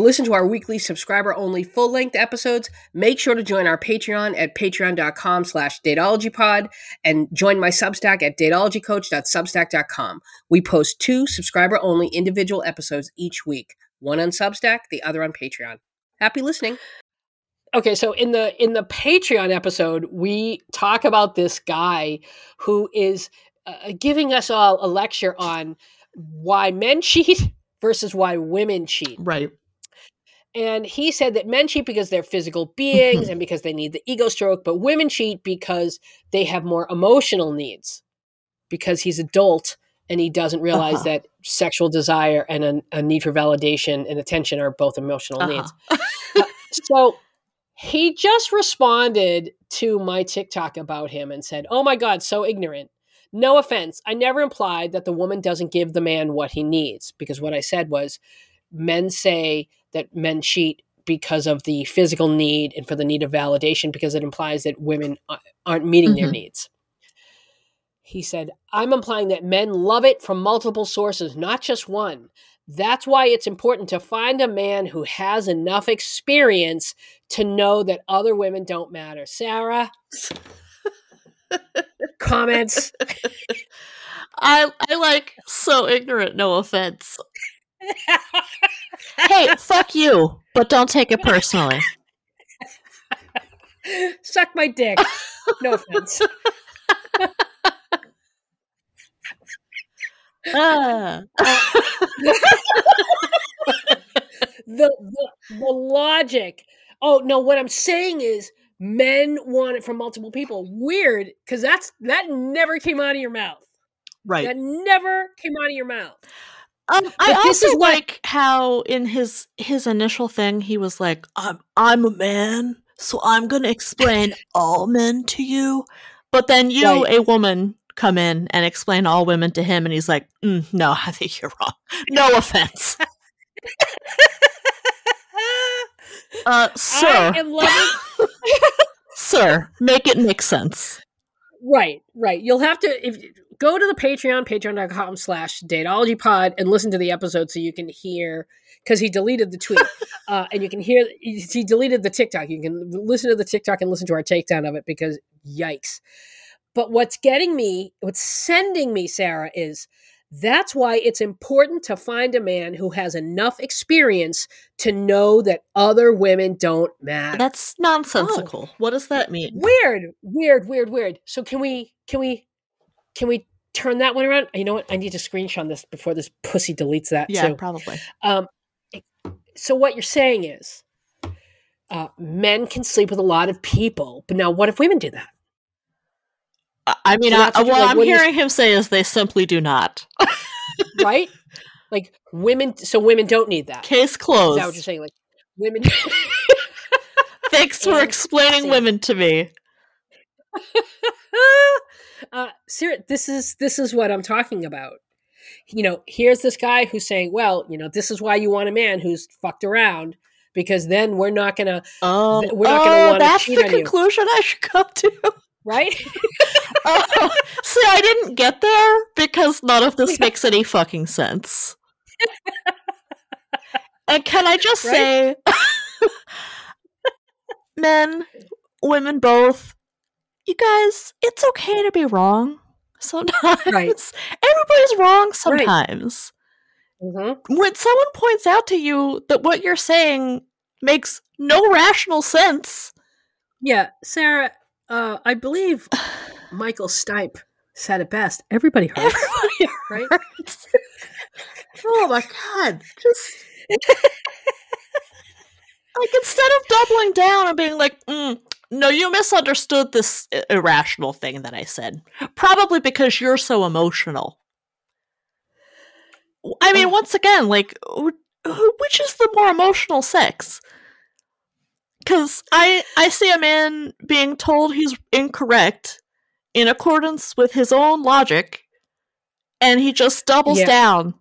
To listen to our weekly subscriber only full length episodes, make sure to join our Patreon at patreon.com slash dateologypod and join my Substack at dateologycoach.substack.com. We post two subscriber only individual episodes each week, one on Substack, the other on Patreon. Happy listening. Okay, so in the in the Patreon episode, we talk about this guy who is uh, giving us all a lecture on why men cheat versus why women cheat. Right. And he said that men cheat because they're physical beings and because they need the ego stroke, but women cheat because they have more emotional needs. Because he's adult and he doesn't realize uh-huh. that sexual desire and a, a, need for validation and attention are both emotional uh-huh. needs. uh, so he just responded to my TikTok about him and said, Oh my God, so ignorant. No offense. I never implied that the woman doesn't give the man what he needs because what I said was men say that men cheat because of the physical need and for the need of validation because it implies that women aren't meeting mm-hmm. their needs. He said, I'm implying that men love it from multiple sources, not just one. That's why it's important to find a man who has enough experience to know that other women don't matter. Sarah? comments. I I like so ignorant, no offense. Hey, fuck you, but don't take it personally. Suck my dick. No offense. ah. the, the the logic. Oh no, what I'm saying is men want it from multiple people. Weird, because that's that never came out of your mouth. Right. That never came out of your mouth. Um, I also like what... how in his his initial thing he was like, "I'm I'm a man, so I'm going to explain all men to you." But then you, right. a woman, come in and explain all women to him, and he's like, mm, "No, I think you're wrong. No offense." uh, sir, loving. sir, make it make sense. Right, right. You'll have to if go to the Patreon, patreon.com slash dateologypod and listen to the episode so you can hear because he deleted the tweet. uh, and you can hear he deleted the TikTok. You can listen to the TikTok and listen to our takedown of it because yikes. But what's getting me, what's sending me, Sarah, is that's why it's important to find a man who has enough experience to know that other women don't matter. That's nonsensical. Oh. What does that mean? Weird, weird, weird, weird. So can we can we can we turn that one around? You know what? I need to screenshot this before this pussy deletes that. Yeah, too. probably. Um, so what you're saying is, uh, men can sleep with a lot of people, but now what if women do that? I mean, so I, what like, I'm hearing him say is they simply do not. right? Like women, so women don't need that. Case closed. Is that what you're saying? Like women. Thanks for explaining women to me. uh, Sarah, this is this is what I'm talking about. You know, here's this guy who's saying, "Well, you know, this is why you want a man who's fucked around." Because then we're not gonna, oh, we're not gonna oh, want to cheat on you. That's the conclusion I should come to right? oh, see, I didn't get there because none of this makes any fucking sense. and can I just right? say, men, women both, you guys, it's okay to be wrong sometimes. Right. Everybody's wrong sometimes. Right. Mm-hmm. When someone points out to you that what you're saying makes no rational sense. Yeah, Sarah, uh, I believe Michael Stipe said it best. Everybody hurts. Everybody right? hurts. oh my god! Just like instead of doubling down and being like, mm, "No, you misunderstood this irrational thing that I said," probably because you're so emotional. I mean, once again, like, which is the more emotional sex? Because I I see a man being told he's incorrect in accordance with his own logic, and he just doubles yeah. down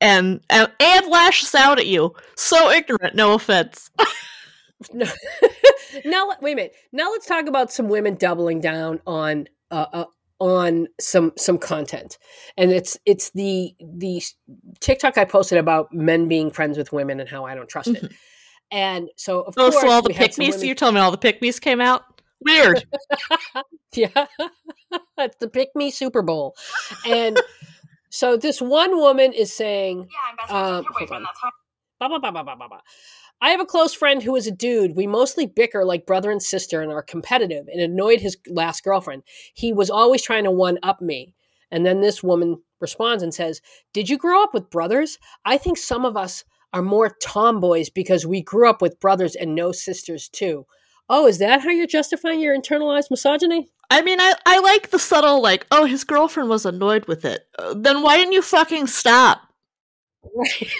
and, and and lashes out at you. So ignorant. No offense. no. now wait a minute. Now let's talk about some women doubling down on uh, uh on some some content and it's it's the the tiktok i posted about men being friends with women and how i don't trust Mhm. it and so of Oh, course so all the we had some pick-me's? women- You told me all the pick-me's came out? Weird. yeah it's the pick me super bowl and so this one woman is saying Yeah, I'm best friends Um, with your boyfriend. That's how blah, blah, blah, blah, blah, blah, blah. I have a close friend who is a dude. We mostly bicker like brother and sister and are competitive and annoyed his last girlfriend. He was always trying to one up me. And then this woman responds and says, Did you grow up with brothers? I think some of us are more tomboys because we grew up with brothers and no sisters too. Oh, is that how you're justifying your internalized misogyny? I mean, I, I like the subtle, like, oh, his girlfriend was annoyed with it. Uh, then why didn't you fucking stop? Right.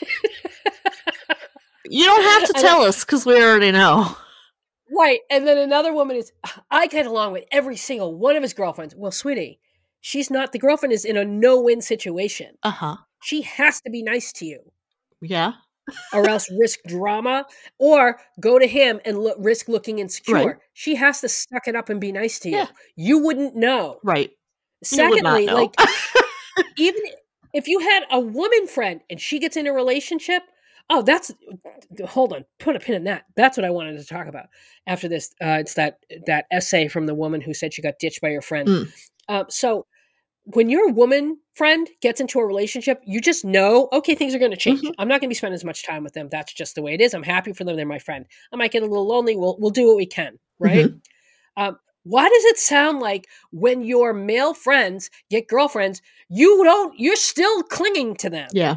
You don't have to tell us because we already know. Right. And then another woman is, I get along with every single one of his girlfriends. Well, sweetie, she's not, the girlfriend is in a no win situation. Uh huh. She has to be nice to you Yeah. Or else risk drama or go to him and look, risk looking insecure. Right. She has to suck it up and be nice to you. Yeah. You wouldn't know. Right. You would not Secondly, know. like, even if you had a woman friend and she gets in a relationship, oh, that's hold on, put a pin in that. That's what I wanted to talk about after this. Uh, it's that that essay from the woman who said she got ditched by her friend. Mm. Um, so when your woman friend gets into a relationship, you just know, okay, things are going to change. Mhm. I'm not going to be spending as much time with them. That's just the way it is. I'm happy for them. They're my friend. I might get a little lonely. We'll we'll do what we can, right? Um, why does it sound like when your male friends get girlfriends, you don't, you're still clinging to them? yeah.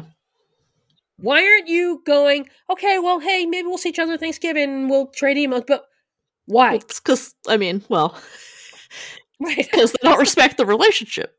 Why aren't you going, okay, well, hey, maybe we'll see each other Thanksgiving, we'll trade emails, but why? It's because, I mean, well, Right. because they don't respect the relationship.